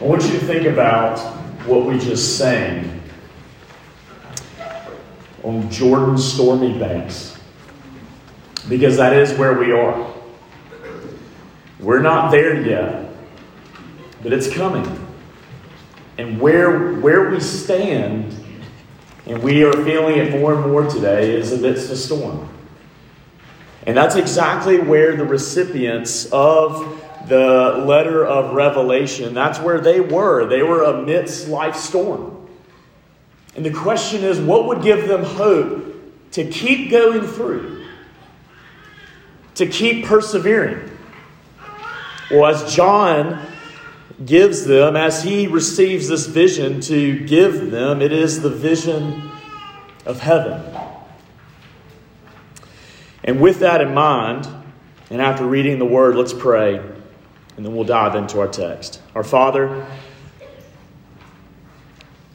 I want you to think about what we just sang on Jordan's stormy banks, because that is where we are. We're not there yet, but it's coming. And where, where we stand, and we are feeling it more and more today, is amidst a storm. And that's exactly where the recipients of the letter of Revelation, that's where they were. They were amidst life's storm. And the question is what would give them hope to keep going through, to keep persevering? Well, as John gives them, as he receives this vision to give them, it is the vision of heaven. And with that in mind, and after reading the word, let's pray, and then we'll dive into our text. Our Father,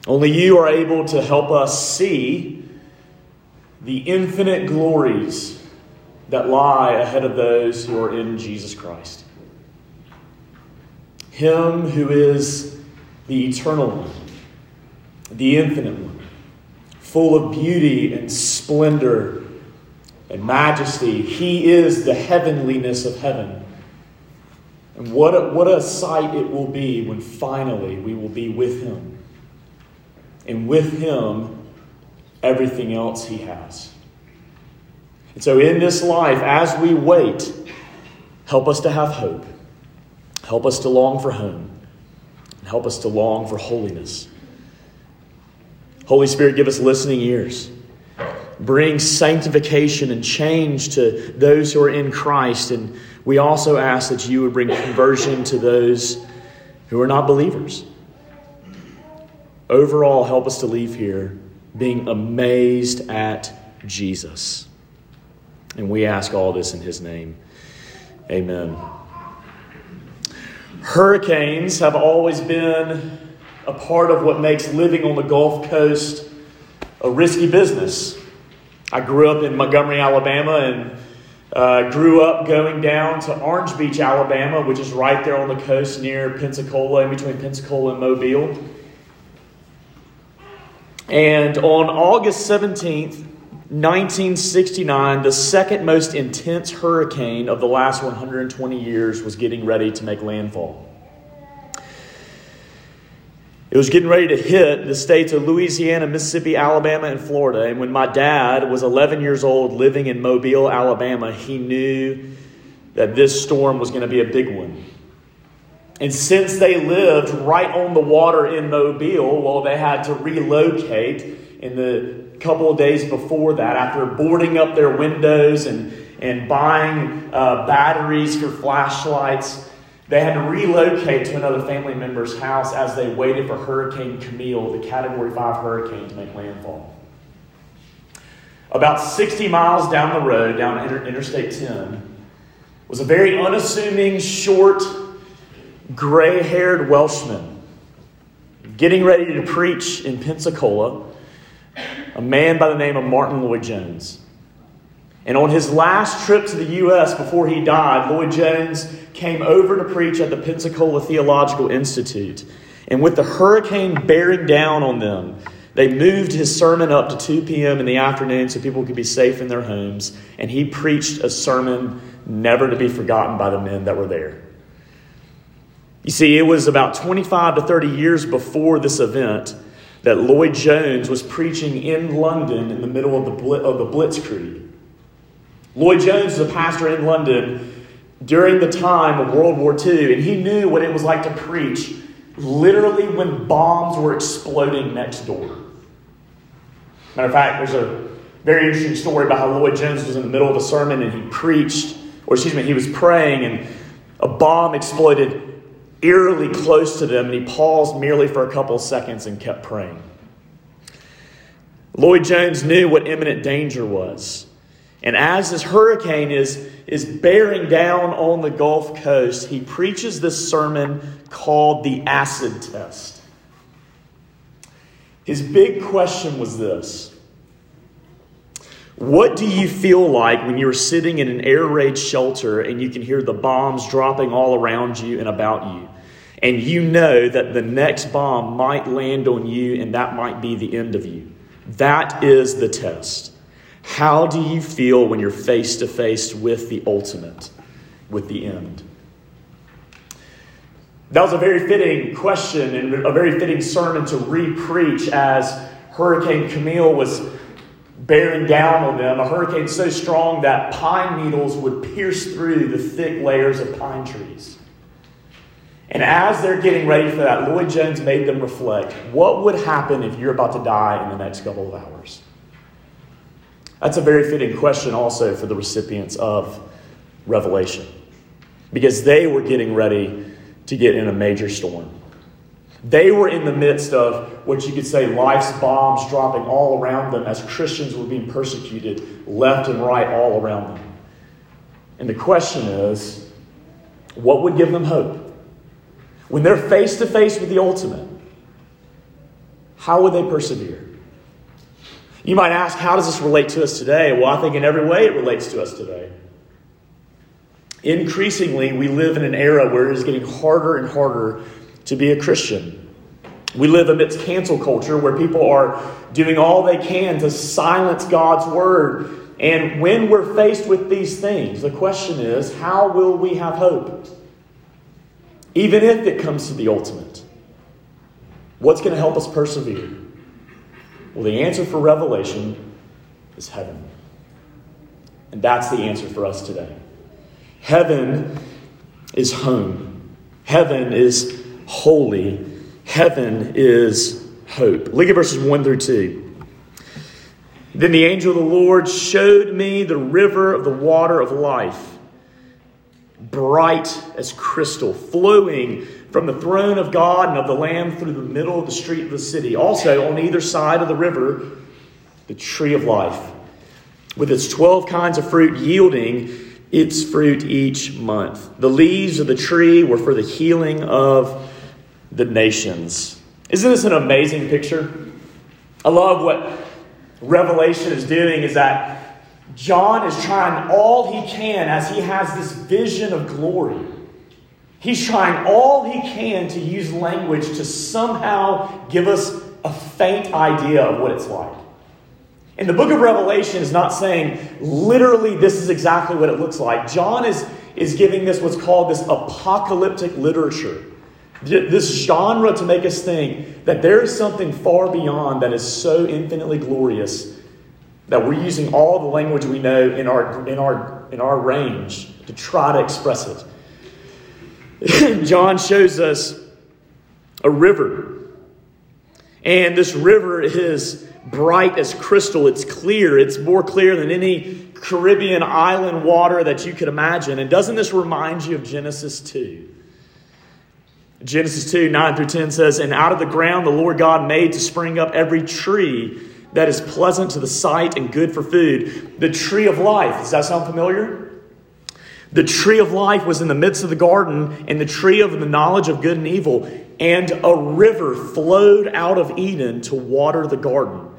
only you are able to help us see the infinite glories that lie ahead of those who are in Jesus Christ. Him who is the eternal one, the infinite one, full of beauty and splendor and majesty. He is the heavenliness of heaven. And what a, what a sight it will be when finally we will be with Him. And with Him, everything else He has. And so, in this life, as we wait, help us to have hope. Help us to long for home. And help us to long for holiness. Holy Spirit, give us listening ears bring sanctification and change to those who are in Christ. And we also ask that you would bring conversion to those who are not believers. Overall, help us to leave here being amazed at Jesus. And we ask all this in his name. Amen. Hurricanes have always been a part of what makes living on the Gulf Coast a risky business. I grew up in Montgomery, Alabama, and uh, grew up going down to Orange Beach, Alabama, which is right there on the coast near Pensacola, in between Pensacola and Mobile. And on August 17th, 1969, the second most intense hurricane of the last 120 years was getting ready to make landfall. It was getting ready to hit the states of Louisiana, Mississippi, Alabama, and Florida. And when my dad was 11 years old living in Mobile, Alabama, he knew that this storm was going to be a big one. And since they lived right on the water in Mobile, well, they had to relocate in the couple of days before that after boarding up their windows and, and buying uh, batteries for flashlights. They had to relocate to another family member's house as they waited for Hurricane Camille, the Category 5 hurricane, to make landfall. About 60 miles down the road, down Inter- Interstate 10, was a very unassuming, short, gray haired Welshman getting ready to preach in Pensacola, a man by the name of Martyn Lloyd-Jones. And on his last trip to the U.S. before he died, Lloyd-Jones came over to preach at the Pensacola Theological Institute. And with the hurricane bearing down on them, they moved his sermon up to 2 p.m. in the afternoon so people could be safe in their homes. And he preached a sermon never to be forgotten by the men that were there. You see, it was about 25 to 30 years before this event that Lloyd-Jones was preaching in London in the middle of the, of the Blitzkrieg. Lloyd-Jones was a pastor in London during the time of World War II, and he knew what it was like to preach literally when bombs were exploding next door. Matter of fact, there's a very interesting story about how Lloyd-Jones was in the middle of a sermon and he preached, or excuse me, he was praying, and a bomb exploded eerily close to them, and he paused merely for a couple of seconds and kept praying. Lloyd-Jones knew what imminent danger was. And as this hurricane is, is bearing down on the Gulf Coast, he preaches this sermon called the acid test. His big question was this What do you feel like when you're sitting in an air raid shelter and you can hear the bombs dropping all around you and about you? and you know that the next bomb might land on you and that might be the end of you. That is the test. How do you feel when you're face to face with the ultimate, with the end? That was a very fitting question and a very fitting sermon to re preach as Hurricane Camille was bearing down on them. A hurricane so strong that pine needles would pierce through the thick layers of pine trees. And as they're getting ready for that, Lloyd Jones made them reflect what would happen if you're about to die in the next couple of hours? That's a very fitting question also for the recipients of Revelation because they were getting ready to get in a major storm. They were in the midst of what you could say life's bombs dropping all around them as Christians were being persecuted left and right all around them. And the question is what would give them hope? When they're face to face with the ultimate, how would they persevere? You might ask, how does this relate to us today? Well, I think in every way it relates to us today. Increasingly, we live in an era where it is getting harder and harder to be a Christian. We live amidst cancel culture where people are doing all they can to silence God's word. And when we're faced with these things, the question is how will we have hope? Even if it comes to the ultimate, what's going to help us persevere? Well, the answer for Revelation is heaven. And that's the answer for us today. Heaven is home, heaven is holy, heaven is hope. Look at verses 1 through 2. Then the angel of the Lord showed me the river of the water of life, bright as crystal, flowing from the throne of God and of the Lamb through the middle of the street of the city. Also, on either side of the river, the tree of life, with its 12 kinds of fruit yielding its fruit each month. The leaves of the tree were for the healing of the nations. Isn't this an amazing picture? I love what Revelation is doing is that John is trying all he can as he has this vision of glory He's trying all he can to use language to somehow give us a faint idea of what it's like. And the book of Revelation is not saying literally this is exactly what it looks like. John is, is giving this what's called this apocalyptic literature. This genre to make us think that there is something far beyond that is so infinitely glorious that we're using all the language we know in our, in our, in our range to try to express it. John shows us a river. And this river is bright as crystal. It's clear. It's more clear than any Caribbean island water that you could imagine. And doesn't this remind you of Genesis 2? Genesis 2 9 through 10 says, And out of the ground the Lord God made to spring up every tree that is pleasant to the sight and good for food. The tree of life. Does that sound familiar? The tree of life was in the midst of the garden, and the tree of the knowledge of good and evil, and a river flowed out of Eden to water the garden.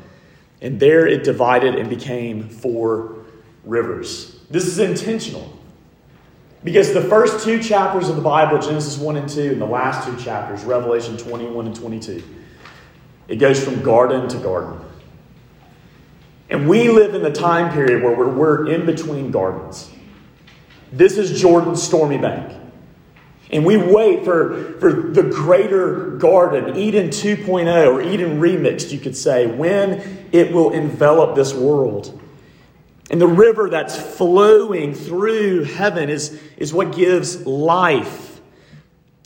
And there it divided and became four rivers. This is intentional. Because the first two chapters of the Bible, Genesis 1 and 2, and the last two chapters, Revelation 21 and 22, it goes from garden to garden. And we live in the time period where we're, in between gardens. This is Jordan's stormy bank. And we wait for, for the greater garden, Eden 2.0, or Eden remixed, you could say, when it will envelop this world. And the river that's flowing through heaven is, is what gives life.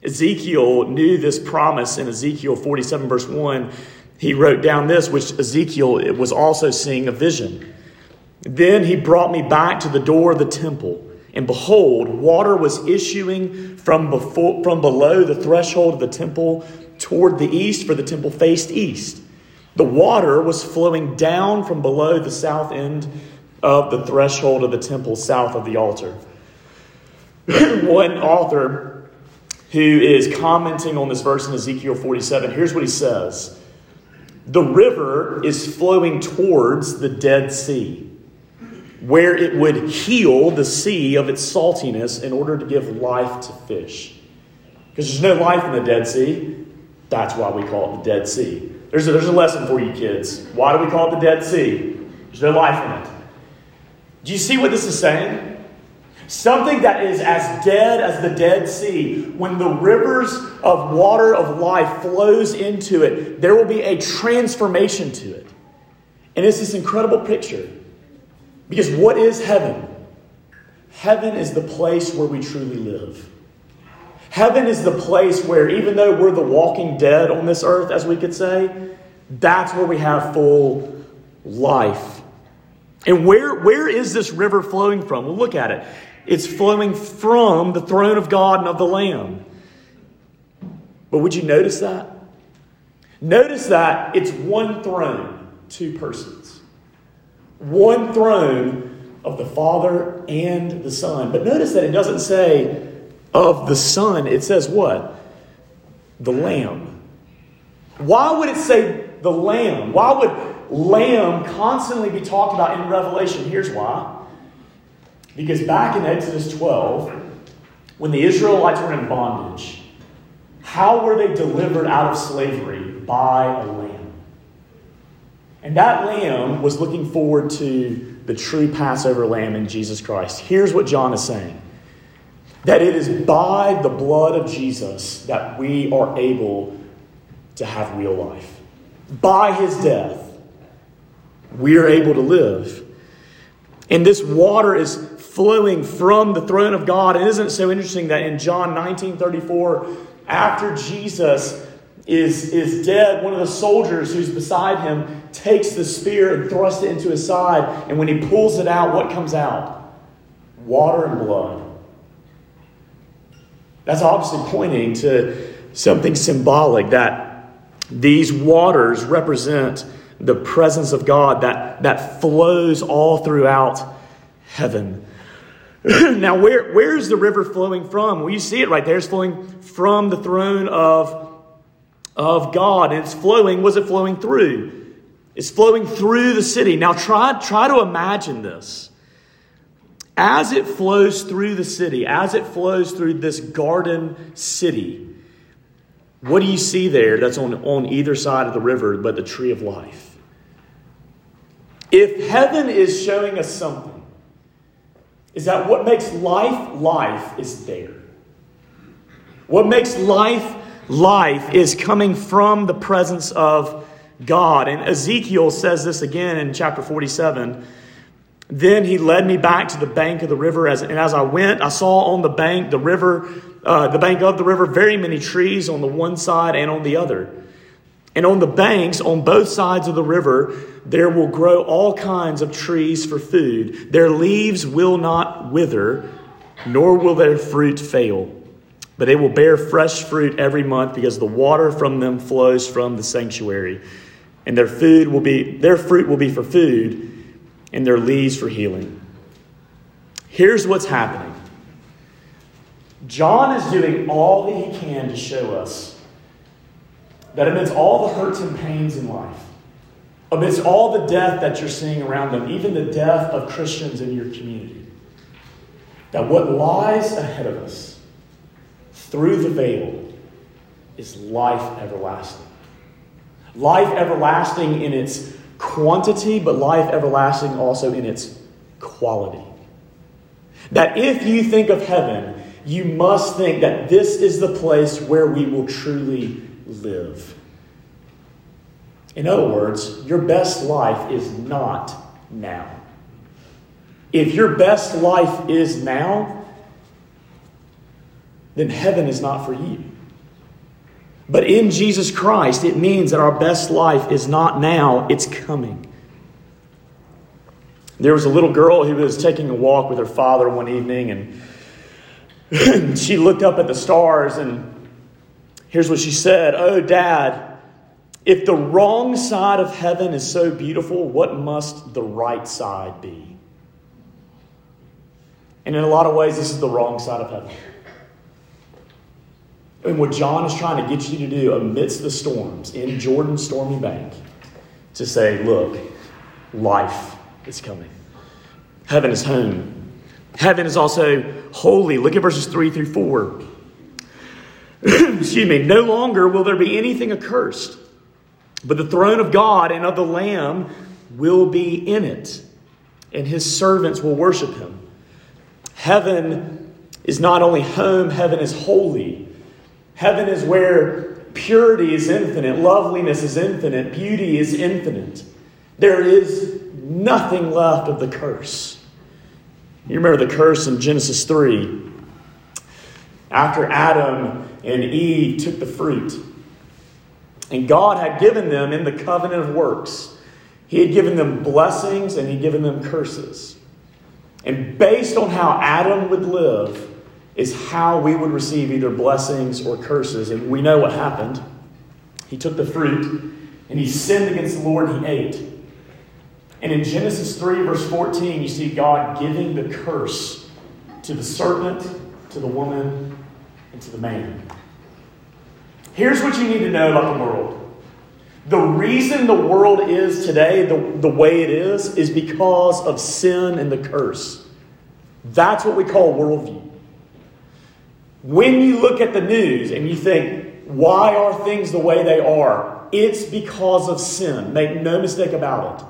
Ezekiel knew this promise in Ezekiel 47, verse 1. He wrote down this, which Ezekiel was also seeing a vision. Then he brought me back to the door of the temple. And behold, water was issuing from, before, from below the threshold of the temple toward the east, for the temple faced east. The water was flowing down from below the south end of the threshold of the temple, south of the altar. One author who is commenting on this verse in Ezekiel 47, here's what he says The river is flowing towards the Dead Sea where it would heal the sea of its saltiness in order to give life to fish. Because there's no life in the Dead Sea. That's why we call it the Dead Sea. There's a, there's a lesson for you kids. Why do we call it the Dead Sea? There's no life in it. Do you see what this is saying? Something that is as dead as the Dead Sea, when the rivers of water of life flows into it, there will be a transformation to it. And it's this incredible picture. Because what is heaven? Heaven is the place where we truly live. Heaven is the place where, even though we're the walking dead on this earth, as we could say, that's where we have full life. And where, where is this river flowing from? Well, look at it. It's flowing from the throne of God and of the Lamb. But would you notice that? Notice that it's one throne, two persons. One throne of the Father and the Son. But notice that it doesn't say of the Son, it says what? The Lamb. Why would it say the Lamb? Why would Lamb constantly be talked about in Revelation? Here's why. Because back in Exodus 12, when the Israelites were in bondage, how were they delivered out of slavery? By a lamb. And that lamb was looking forward to the true Passover lamb in Jesus Christ. Here's what John is saying that it is by the blood of Jesus that we are able to have real life. By his death, we are able to live. And this water is flowing from the throne of God. And isn't it so interesting that in John 19 34, after Jesus is, is dead, one of the soldiers who's beside him takes the spear and thrusts it into his side. And when he pulls it out, what comes out? Water and blood. That's obviously pointing to something symbolic that these waters represent the presence of God that, that flows all throughout heaven. now, where, where is the river flowing from? Well, you see it right there. It's flowing from the throne of, of God. And it's flowing, was it flowing through? It's flowing through the city. Now, try, try to imagine this. As it flows through the city, as it flows through this garden city, what do you see there that's on, on either side of the river but the tree of life? If heaven is showing us something, is that what makes life life is there. What makes life life is coming from the presence of God. And Ezekiel says this again in chapter 47. Then he led me back to the bank of the river, as, and as I went, I saw on the bank, the river, uh, the bank of the river, very many trees on the one side and on the other. And on the banks, on both sides of the river, there will grow all kinds of trees for food. Their leaves will not wither, nor will their fruit fail. But they will bear fresh fruit every month because the water from them flows from the sanctuary. And their food will be their fruit will be for food, and their leaves for healing. Here's what's happening. John is doing all that he can to show us that amidst all the hurts and pains in life, amidst all the death that you're seeing around them, even the death of Christians in your community, that what lies ahead of us through the veil is life everlasting. Life everlasting in its quantity, but life everlasting also in its quality. That if you think of heaven, you must think that this is the place where we will truly live. In other words, your best life is not now. If your best life is now, then heaven is not for you. But in Jesus Christ, it means that our best life is not now, it's coming. There was a little girl who was taking a walk with her father one evening, and she looked up at the stars and Here's what she said Oh, Dad, if the wrong side of heaven is so beautiful, what must the right side be? And in a lot of ways, this is the wrong side of heaven. And what John is trying to get you to do amidst the storms in Jordan's stormy bank, to say, look, life is coming. Heaven is home. Heaven is also holy. Look at verses 3 through 4. excuse me, no longer will there be anything accursed, but the throne of God and of the Lamb will be in it, and his servants will worship him. Heaven is not only home, heaven is holy. Heaven is where purity is infinite, loveliness is infinite, beauty is infinite. There is nothing left of the curse. You remember the curse in Genesis 3. After Adam and Eve took the fruit, and God had given them in the covenant of works, He had given them blessings and He'd given them curses. And based on how Adam would live, is how we would receive either blessings or curses. And we know what happened. He took the fruit and he sinned against the Lord, and he ate. And in Genesis 3, verse 14, you see God giving the curse to the serpent, to the woman, and to the man. Here's what you need to know about the world. The reason the world is today the, the way it is is because of sin and the curse. That's what we call worldview. When you look at the news and you think, why are things the way they are? It's because of sin. Make no mistake about it.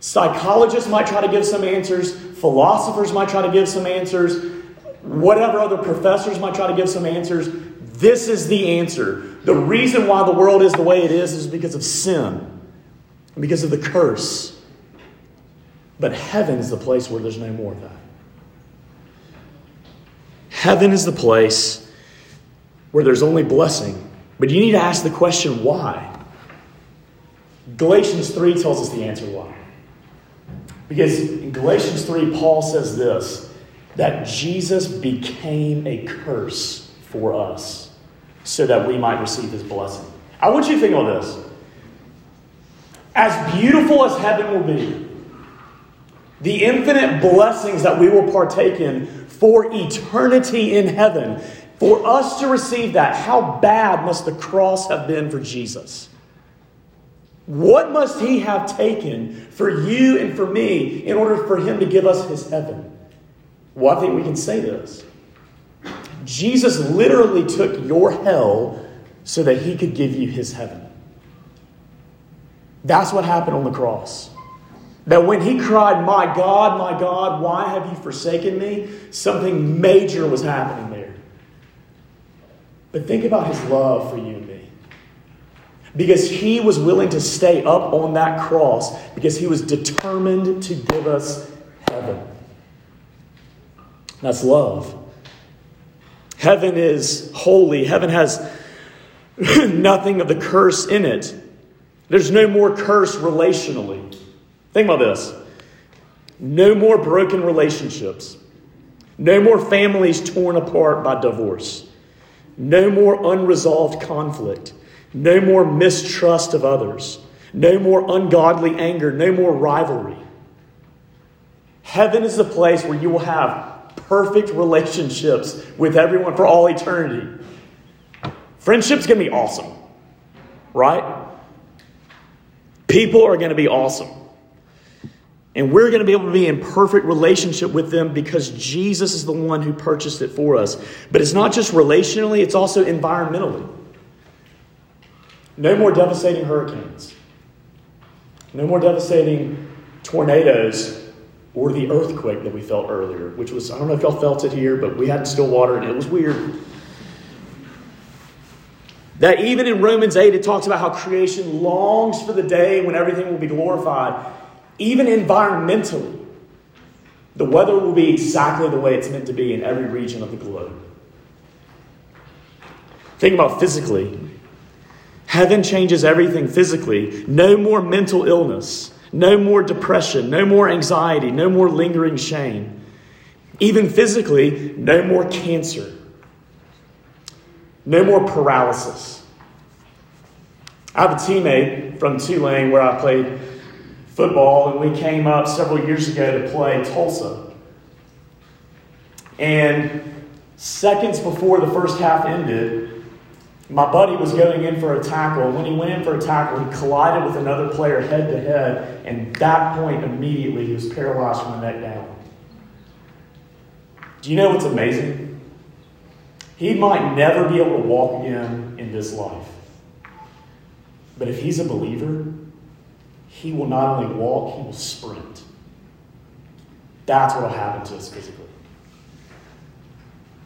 Psychologists might try to give some answers, philosophers might try to give some answers, whatever other professors might try to give some answers. This is the answer. The reason why the world is the way it is is because of sin, because of the curse. But heaven is the place where there's no more of that. Heaven is the place where there's only blessing. But you need to ask the question why? Galatians 3 tells us the answer why. Because in Galatians 3, Paul says this that Jesus became a curse for us so that we might receive his blessing. I want you to think about this. As beautiful as heaven will be, the infinite blessings that we will partake in for eternity in heaven, for us to receive that, how bad must the cross have been for Jesus? What must he have taken for you and for me in order for him to give us his heaven? Well, I think we can say this. Jesus literally took your hell so that he could give you his heaven. That's what happened on the cross. That when he cried, My God, my God, why have you forsaken me? Something major was happening there. But think about his love for you and me because he was willing to stay up on that cross because he was determined to give us heaven. That's love. Heaven is holy, heaven has nothing of the curse in it. There's no more curse relationally. Think about this no more broken relationships, no more families torn apart by divorce, no more unresolved conflict. No more mistrust of others. No more ungodly anger. No more rivalry. Heaven is the place where you will have perfect relationships with everyone for all eternity. Friendship's to be awesome, right? People are to be awesome. And we're going to be able to be in perfect relationship with them because Jesus is the one who purchased it for us. But it's not just relationally, it's also environmentally. No more devastating hurricanes. No more devastating tornadoes or the earthquake that we felt earlier, which was, I don't know if y'all felt it here, but we had still water and it was weird. That even in Romans 8, it talks about how creation longs for the day when everything will be glorified. Even environmentally, the weather will be exactly the way it's meant to be in every region of the globe. Think about physically. Heaven changes everything physically. No more mental illness, no more depression, no more anxiety, no more lingering shame. Even physically, no more cancer, no more paralysis. I have a teammate from Tulane where I played football, and we came up several years ago to play Tulsa. And seconds before the first half ended, my buddy was going in for a tackle. And when he went in for a tackle, he collided with another player head to head, and at that point, immediately, he was paralyzed from the neck down. Do you know what's amazing? He might never be able to walk again in this life. But if he's a believer, he will not only walk, he will sprint. That's what will happen to us physically.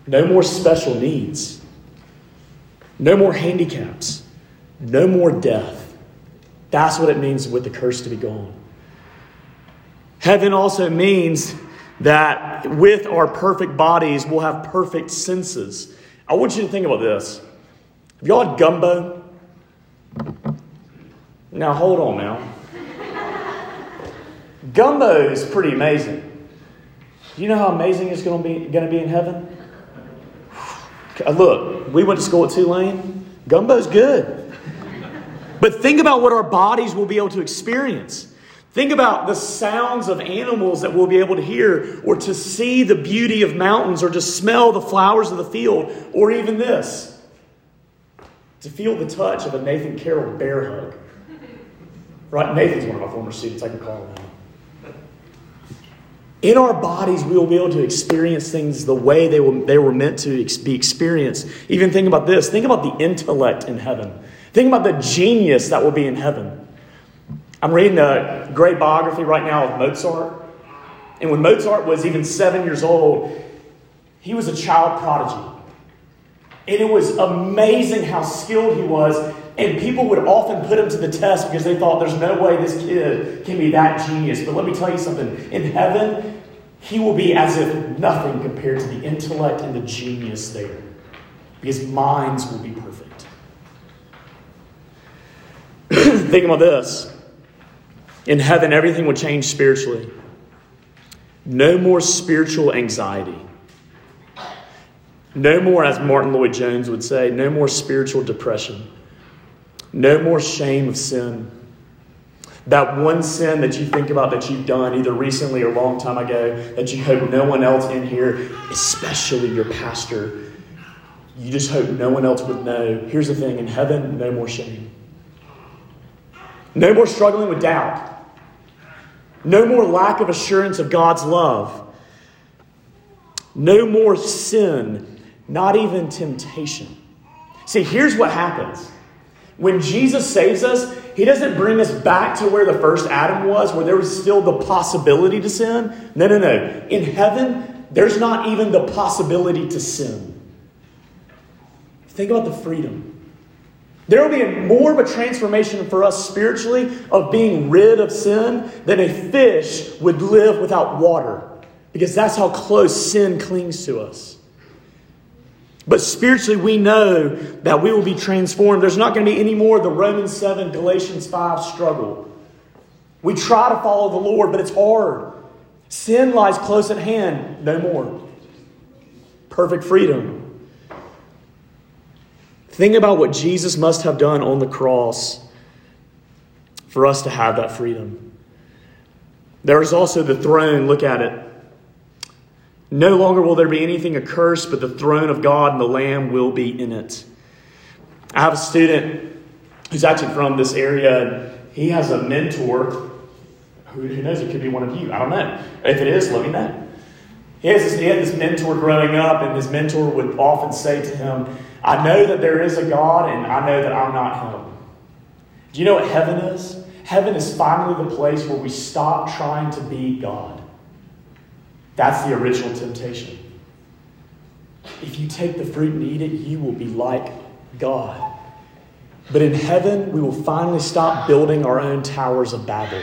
No more special needs. No more handicaps. No more death. That's what it means with the curse to be gone. Heaven also means that with our perfect bodies, we'll have perfect senses. I want you to think about this. Have y'all had gumbo? Now, hold on now. Gumbo is pretty amazing. Do you know how amazing it's going to be, going to be in heaven? Uh, look, we went to school at Tulane. Gumbo's good. But think about what our bodies will be able to experience. Think about the sounds of animals that we'll be able to hear, or to see the beauty of mountains, or to smell the flowers of the field, or even this to feel the touch of a Nathan Carroll bear hug. Right? Nathan's one of my former students. I can call him. In our bodies, we will be able to experience things the way they were, they were meant to be experienced. Even think about this think about the intellect in heaven. Think about the genius that will be in heaven. I'm reading a great biography right now of Mozart. And when Mozart was even seven years old, he was a child prodigy. And it was amazing how skilled he was. And people would often put him to the test because they thought there's no way this kid can be that genius. But let me tell you something in heaven, he will be as if nothing compared to the intellect and the genius there. Because minds will be perfect. Think about this. In heaven, everything will change spiritually. No more spiritual anxiety. No more, as Martyn Lloyd-Jones would say, no more spiritual depression. No more shame of sin. That one sin that you think about that you've done either recently or a long time ago that you hope no one else in here, especially your pastor, you just hope no one else would know. Here's the thing in heaven, no more shame. No more struggling with doubt. No more lack of assurance of God's love. No more sin, not even temptation. See, here's what happens. When Jesus saves us, he doesn't bring us back to where the first Adam was, where there was still the possibility to sin. No, no, no. In heaven, there's not even the possibility to sin. Think about the freedom. There will be more of a transformation for us spiritually of being rid of sin than a fish would live without water, because that's how close sin clings to us. But spiritually, we know that we will be transformed. There's not going to be any more the Romans 7, Galatians 5 struggle. We try to follow the Lord, but it's hard. Sin lies close at hand, no more. Perfect freedom. Think about what Jesus must have done on the cross for us to have that freedom. There is also the throne. Look at it. No longer will there be anything accursed, but the throne of God and the Lamb will be in it. I have a student who's actually from this area, he has a mentor. Who, knows? It could be one of you. I don't know. If it is, let me know. He, has this, he had this mentor growing up, and his mentor would often say to him, I know that there is a God, and I know that I'm not him. Do you know what heaven is? Heaven is finally the place where we stop trying to be God. That's the original temptation. If you take the fruit and eat it, you will be like God. But in heaven, we will finally stop building our own towers of Babel.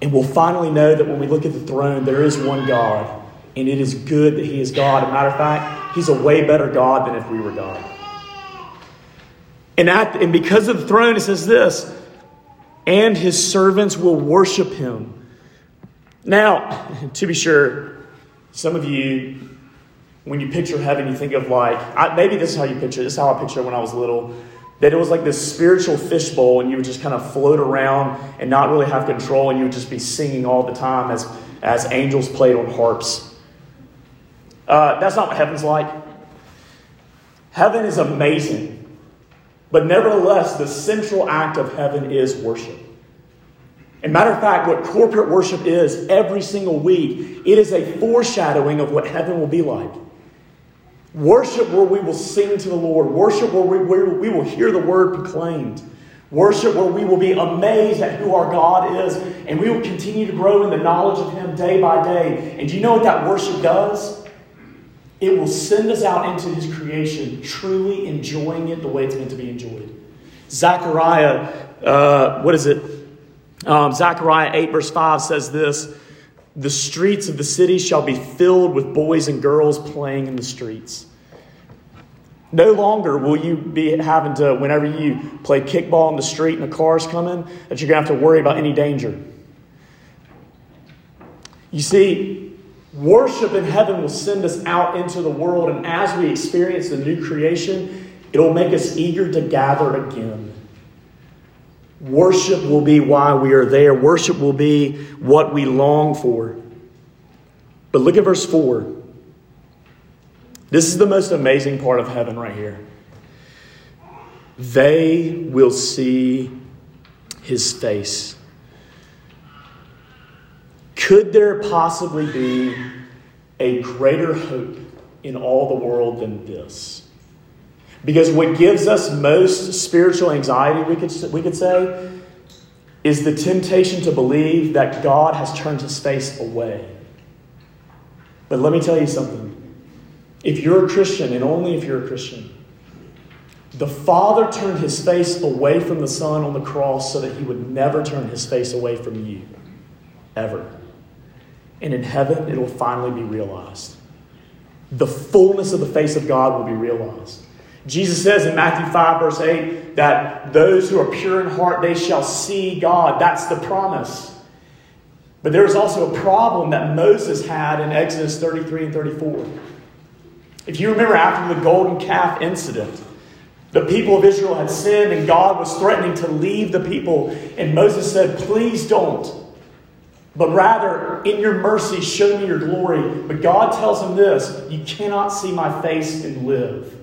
And we'll finally know that when we look at the throne, there is one God, and it is good that He is God. As a matter of fact, He's a way better God than if we were God. And, at, and because of the throne, it says this and His servants will worship Him. Now, to be sure, some of you, when you picture heaven, you think of like, I, maybe this is how you picture it. This is how I picture it when I was little. That it was like this spiritual fishbowl, and you would just kind of float around and not really have control, and you would just be singing all the time as, as angels played on harps. Uh, that's not what heaven's like. Heaven is amazing. But nevertheless, the central act of heaven is worship. And matter of fact, what corporate worship is every single week, it is a foreshadowing of what heaven will be like. Worship where we will sing to the Lord. Worship where we, where we will hear the word proclaimed. Worship where we will be amazed at who our God is and we will continue to grow in the knowledge of Him day by day. And do you know what that worship does? It will send us out into His creation, truly enjoying it the way it's meant to be enjoyed. Zechariah, uh, what is it? Um, Zechariah 8, verse 5 says this The streets of the city shall be filled with boys and girls playing in the streets. No longer will you be having to, whenever you play kickball in the street and the car's coming, that you're going to have to worry about any danger. You see, worship in heaven will send us out into the world, and as we experience the new creation, it'll make us eager to gather again. Worship will be why we are there. Worship will be what we long for. But look at verse 4. This is the most amazing part of heaven right here. They will see his face. Could there possibly be a greater hope in all the world than this? Because what gives us most spiritual anxiety, we could, we could say, is the temptation to believe that God has turned his face away. But let me tell you something if you're a Christian, and only if you're a Christian, the Father turned his face away from the Son on the cross so that he would never turn his face away from you. Ever. And in heaven, it will finally be realized. The fullness of the face of God will be realized. Jesus says in Matthew 5, verse 8, that those who are pure in heart, they shall see God. That's the promise. But there's also a problem that Moses had in Exodus 33 and 34. If you remember after the golden calf incident, the people of Israel had sinned and God was threatening to leave the people. And Moses said, Please don't. But rather, in your mercy, show me your glory. But God tells him this You cannot see my face and live.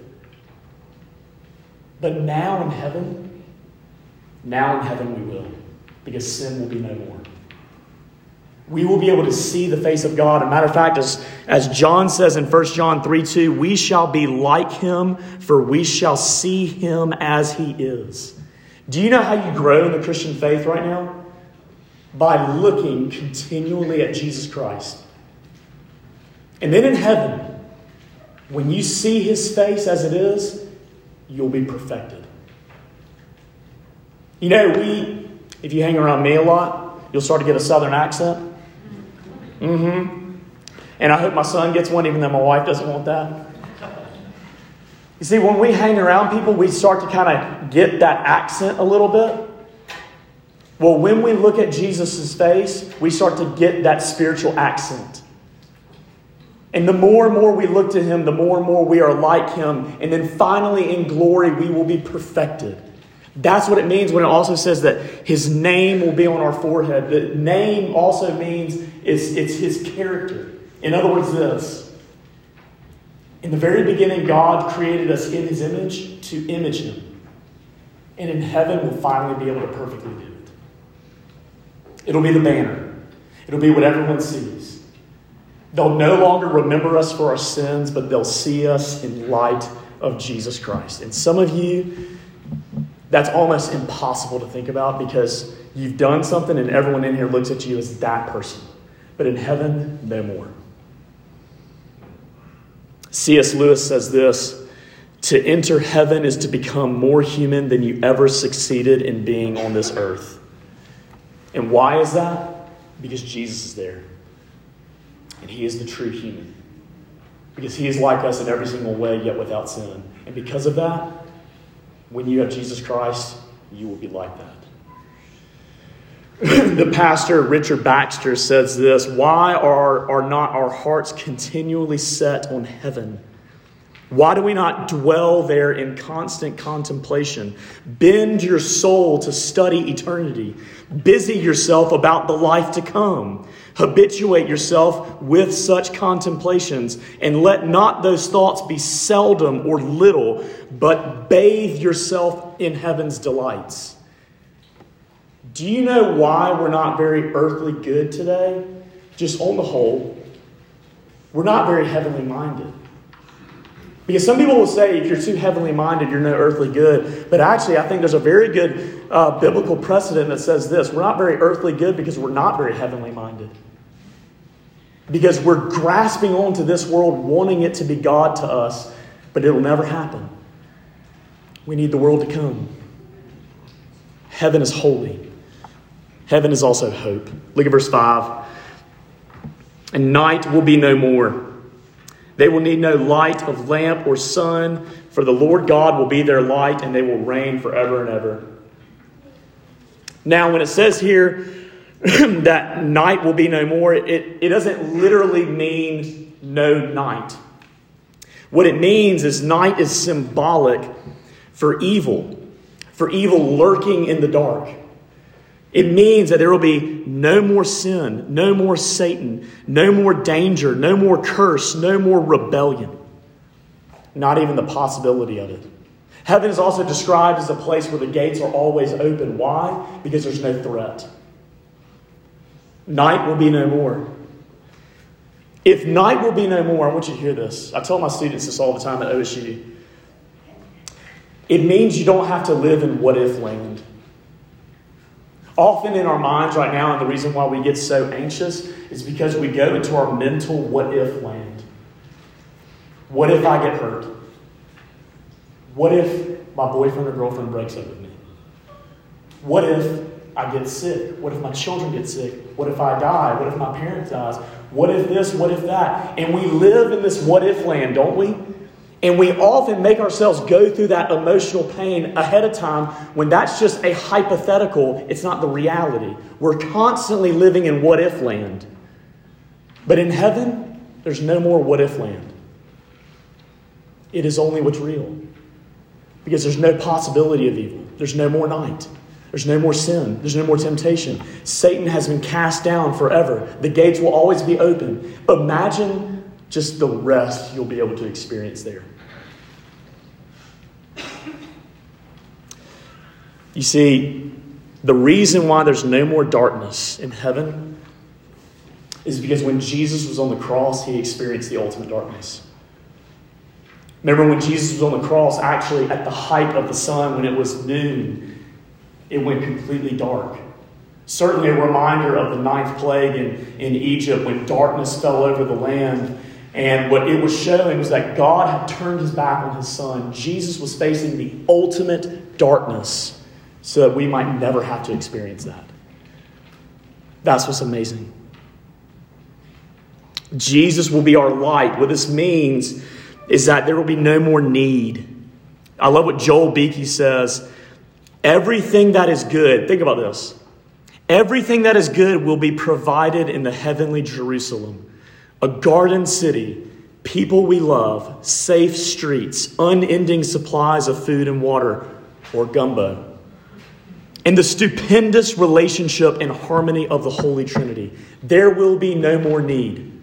But now in heaven, now in heaven we will, because sin will be no more we will be able to see the face of God. As a matter of fact, as, as John says in 1 John 3 2, we shall be like him, for we shall see him as he is. Do you know how you grow in the Christian faith right now? By looking continually at Jesus Christ. And then in heaven, when you see his face as it is, you'll be perfected. You know, we, if you hang around me a lot, you'll start to get a southern accent. Mm-hmm. And I hope my son gets one, even though my wife doesn't want that. You see, when we hang around people, we start to kind of get that accent a little bit. Well, when we look at Jesus' face, we start to get that spiritual accent. And the more and more we look to him, the more and more we are like him. And then finally, in glory, we will be perfected. That's what it means when it also says that his name will be on our forehead. The name also means it's, it's his character. In other words, this. In the very beginning, God created us in his image to image him. And in heaven, we'll finally be able to perfectly do it. It'll be the banner, it'll be what everyone sees. They'll no longer remember us for our sins, but they'll see us in light of Jesus Christ. And some of you, that's almost impossible to think about because you've done something and everyone in here looks at you as that person. But in heaven, no more. C.S. Lewis says this To enter heaven is to become more human than you ever succeeded in being on this earth. And why is that? Because Jesus is there. And he is the true human. Because he is like us in every single way, yet without sin. And because of that, when you have Jesus Christ, you will be like that. the pastor, Richard Baxter, says this Why are, are not our hearts continually set on heaven? Why do we not dwell there in constant contemplation? Bend your soul to study eternity. Busy yourself about the life to come. Habituate yourself with such contemplations, and let not those thoughts be seldom or little, but bathe yourself in heaven's delights. Do you know why we're not very earthly good today? Just on the whole, we're not very heavenly minded. Because some people will say if you're too heavenly minded, you're no earthly good. But actually, I think there's a very good uh, biblical precedent that says this we're not very earthly good because we're not very heavenly minded. Because we're grasping onto this world, wanting it to be God to us, but it'll never happen. We need the world to come. Heaven is holy. Heaven is also hope. Look at verse 5. And night will be no more. They will need no light of lamp or sun, for the Lord God will be their light, and they will reign forever and ever. Now, when it says here that night will be no more, it, it doesn't literally mean no night. What it means is night is symbolic for evil, for evil lurking in the dark. It means that there will be no more sin, no more Satan, no more danger, no more curse, no more rebellion. Not even the possibility of it. Heaven is also described as a place where the gates are always open. Why? Because there's no threat. Night will be no more. If night will be no more, I want you to hear this. I tell my students this all the time at OSU. It means you don't have to live in what if land. Often in our minds right now, and the reason why we get so anxious is because we go into our mental what if land. What if I get hurt? What if my boyfriend or girlfriend breaks up with me? What if I get sick? What if my children get sick? What if I die? What if my parent dies? What if this? What if that? And we live in this what if land, don't we? And we often make ourselves go through that emotional pain ahead of time when that's just a hypothetical. It's not the reality. We're constantly living in what if land. But in heaven, there's no more what if land. It is only what's real. Because there's no possibility of evil, there's no more night. There's no more sin. There's no more temptation. Satan has been cast down forever. The gates will always be open. Imagine just the rest you'll be able to experience there. You see, the reason why there's no more darkness in heaven is because when Jesus was on the cross, he experienced the ultimate darkness. Remember when Jesus was on the cross, actually at the height of the sun, when it was noon, it went completely dark. Certainly a reminder of the ninth plague in, in Egypt when darkness fell over the land and what it was showing was that God had turned his back on his son. Jesus was facing the ultimate darkness so that we might never have to experience that. That's what's amazing. Jesus will be our light. What this means is that there will be no more need. I love what Joel Beeke says. Everything that is good, think about this. Everything that is good will be provided in the heavenly Jerusalem a garden city, people we love, safe streets, unending supplies of food and water, or gumbo. And the stupendous relationship and harmony of the Holy Trinity. There will be no more need.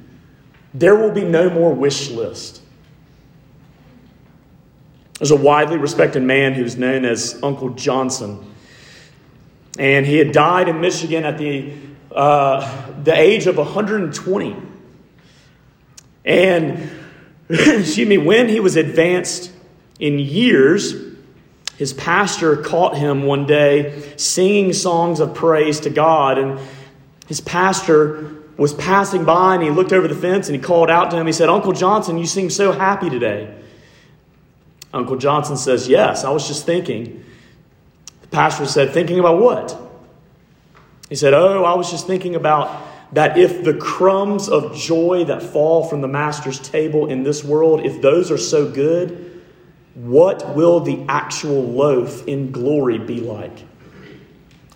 There will be no more wish list. There's a widely respected man who's known as Uncle Johnson. And he had died in Michigan at the, uh, the age of 120. And, excuse me, when he was advanced in years, his pastor caught him one day singing songs of praise to God. And his pastor was passing by and he looked over the fence and he called out to him. He said, Uncle Johnson, you seem so happy today. Uncle Johnson says, Yes, I was just thinking. The pastor said, Thinking about what? He said, Oh, I was just thinking about that if the crumbs of joy that fall from the master's table in this world, if those are so good, what will the actual loaf in glory be like?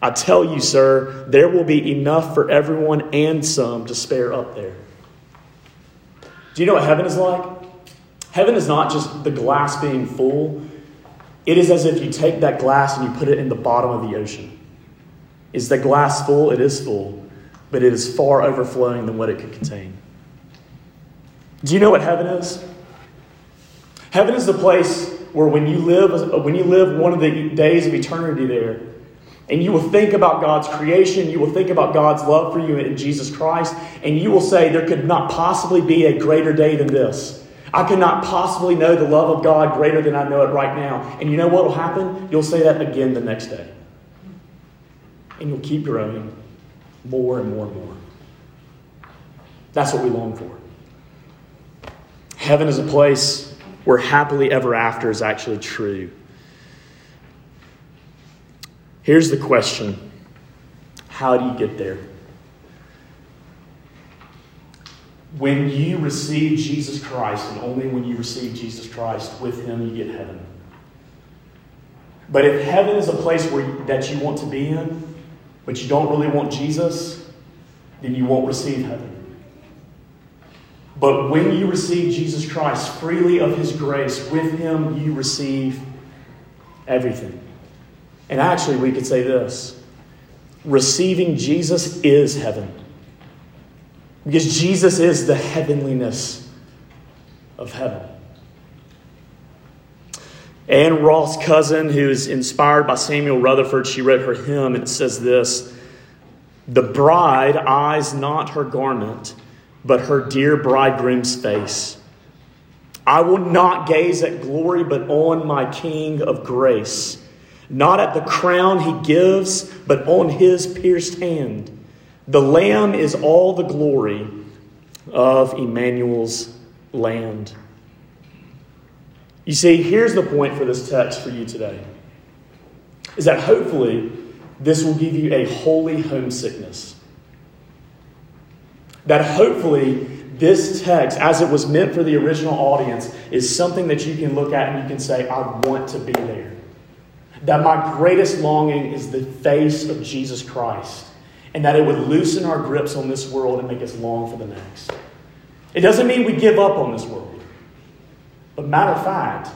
I tell you, sir, there will be enough for everyone and some to spare up there. Do you know what heaven is like? Heaven is not just the glass being full, it is as if you take that glass and you put it in the bottom of the ocean. Is the glass full? It is full but it is far overflowing than what it could contain. Do you know what heaven is? Heaven is the place where when you live when you live one of the days of eternity there, and you will think about God's creation, you will think about God's love for you in Jesus Christ, and you will say there could not possibly be a greater day than this. I cannot possibly know the love of God greater than I know it right now. And you know what will happen? You'll say that again the next day. And you'll keep growing more and more and more. That's what we long for. Heaven is a place where happily ever after is actually true. Here's the question How do you get there? When you receive Jesus Christ, and only when you receive Jesus Christ, with Him you get heaven. But if heaven is a place where, that you want to be in, but you don't really want Jesus, then you won't receive heaven. But when you receive Jesus Christ freely of His grace, with Him you receive everything. And actually, we could say this receiving Jesus is heaven. Because Jesus is the heavenliness of heaven. Anne Ross Cousin, who is inspired by Samuel Rutherford, she wrote her hymn, and it says this The bride eyes not her garment, but her dear bridegroom's face. I will not gaze at glory, but on my King of grace. Not at the crown he gives, but on his pierced hand. The Lamb is all the glory of Emmanuel's land. You see, here's the point for this text for you today is that hopefully this will give you a holy homesickness. That hopefully this text, as it was meant for the original audience, is something that you can look at and you can say, I want to be there. That my greatest longing is the face of Jesus Christ and that it would loosen our grips on this world and make us long for the next. It doesn't mean we give up on this world. But, matter of fact,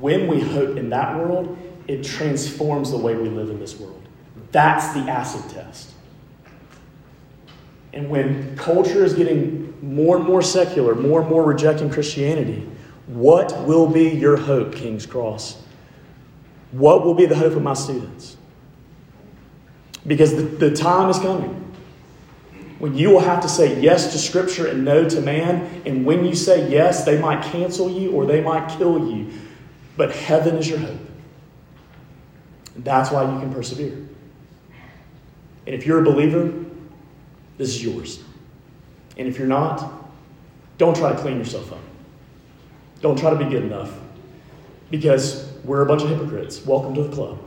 when we hope in that world, it transforms the way we live in this world. That's the acid test. And when culture is getting more and more secular, more and more rejecting Christianity, what will be your hope, King's Cross? What will be the hope of my students? Because the, the time is coming when you will have to say yes to Scripture and no to man. And when you say yes, they might cancel you or they might kill you. But heaven is your hope. And that's why you can persevere. And if you're a believer, this is yours. And if you're not, don't try to clean yourself up. Don't try to be good enough. Because we're a bunch of hypocrites. Welcome to the club.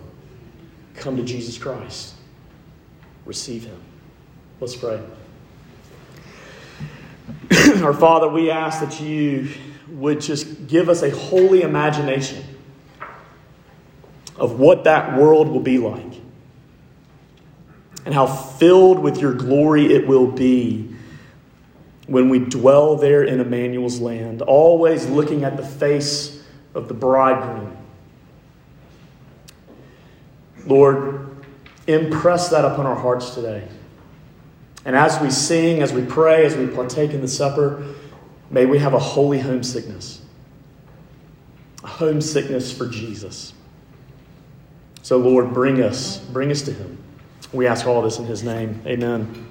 Come to Jesus Christ receive him. Let's pray. Our Father, we ask that you would just give us a holy imagination of what that world will be like and how filled with your glory it will be when we dwell there in Emmanuel's land, always looking at the face of the bridegroom. Lord, Impress that upon our hearts today. And as we sing, as we pray, as we partake in the supper, may we have a holy homesickness. A homesickness for Jesus. So, Lord, bring us, bring us to Him. We ask all this in His name. Amen.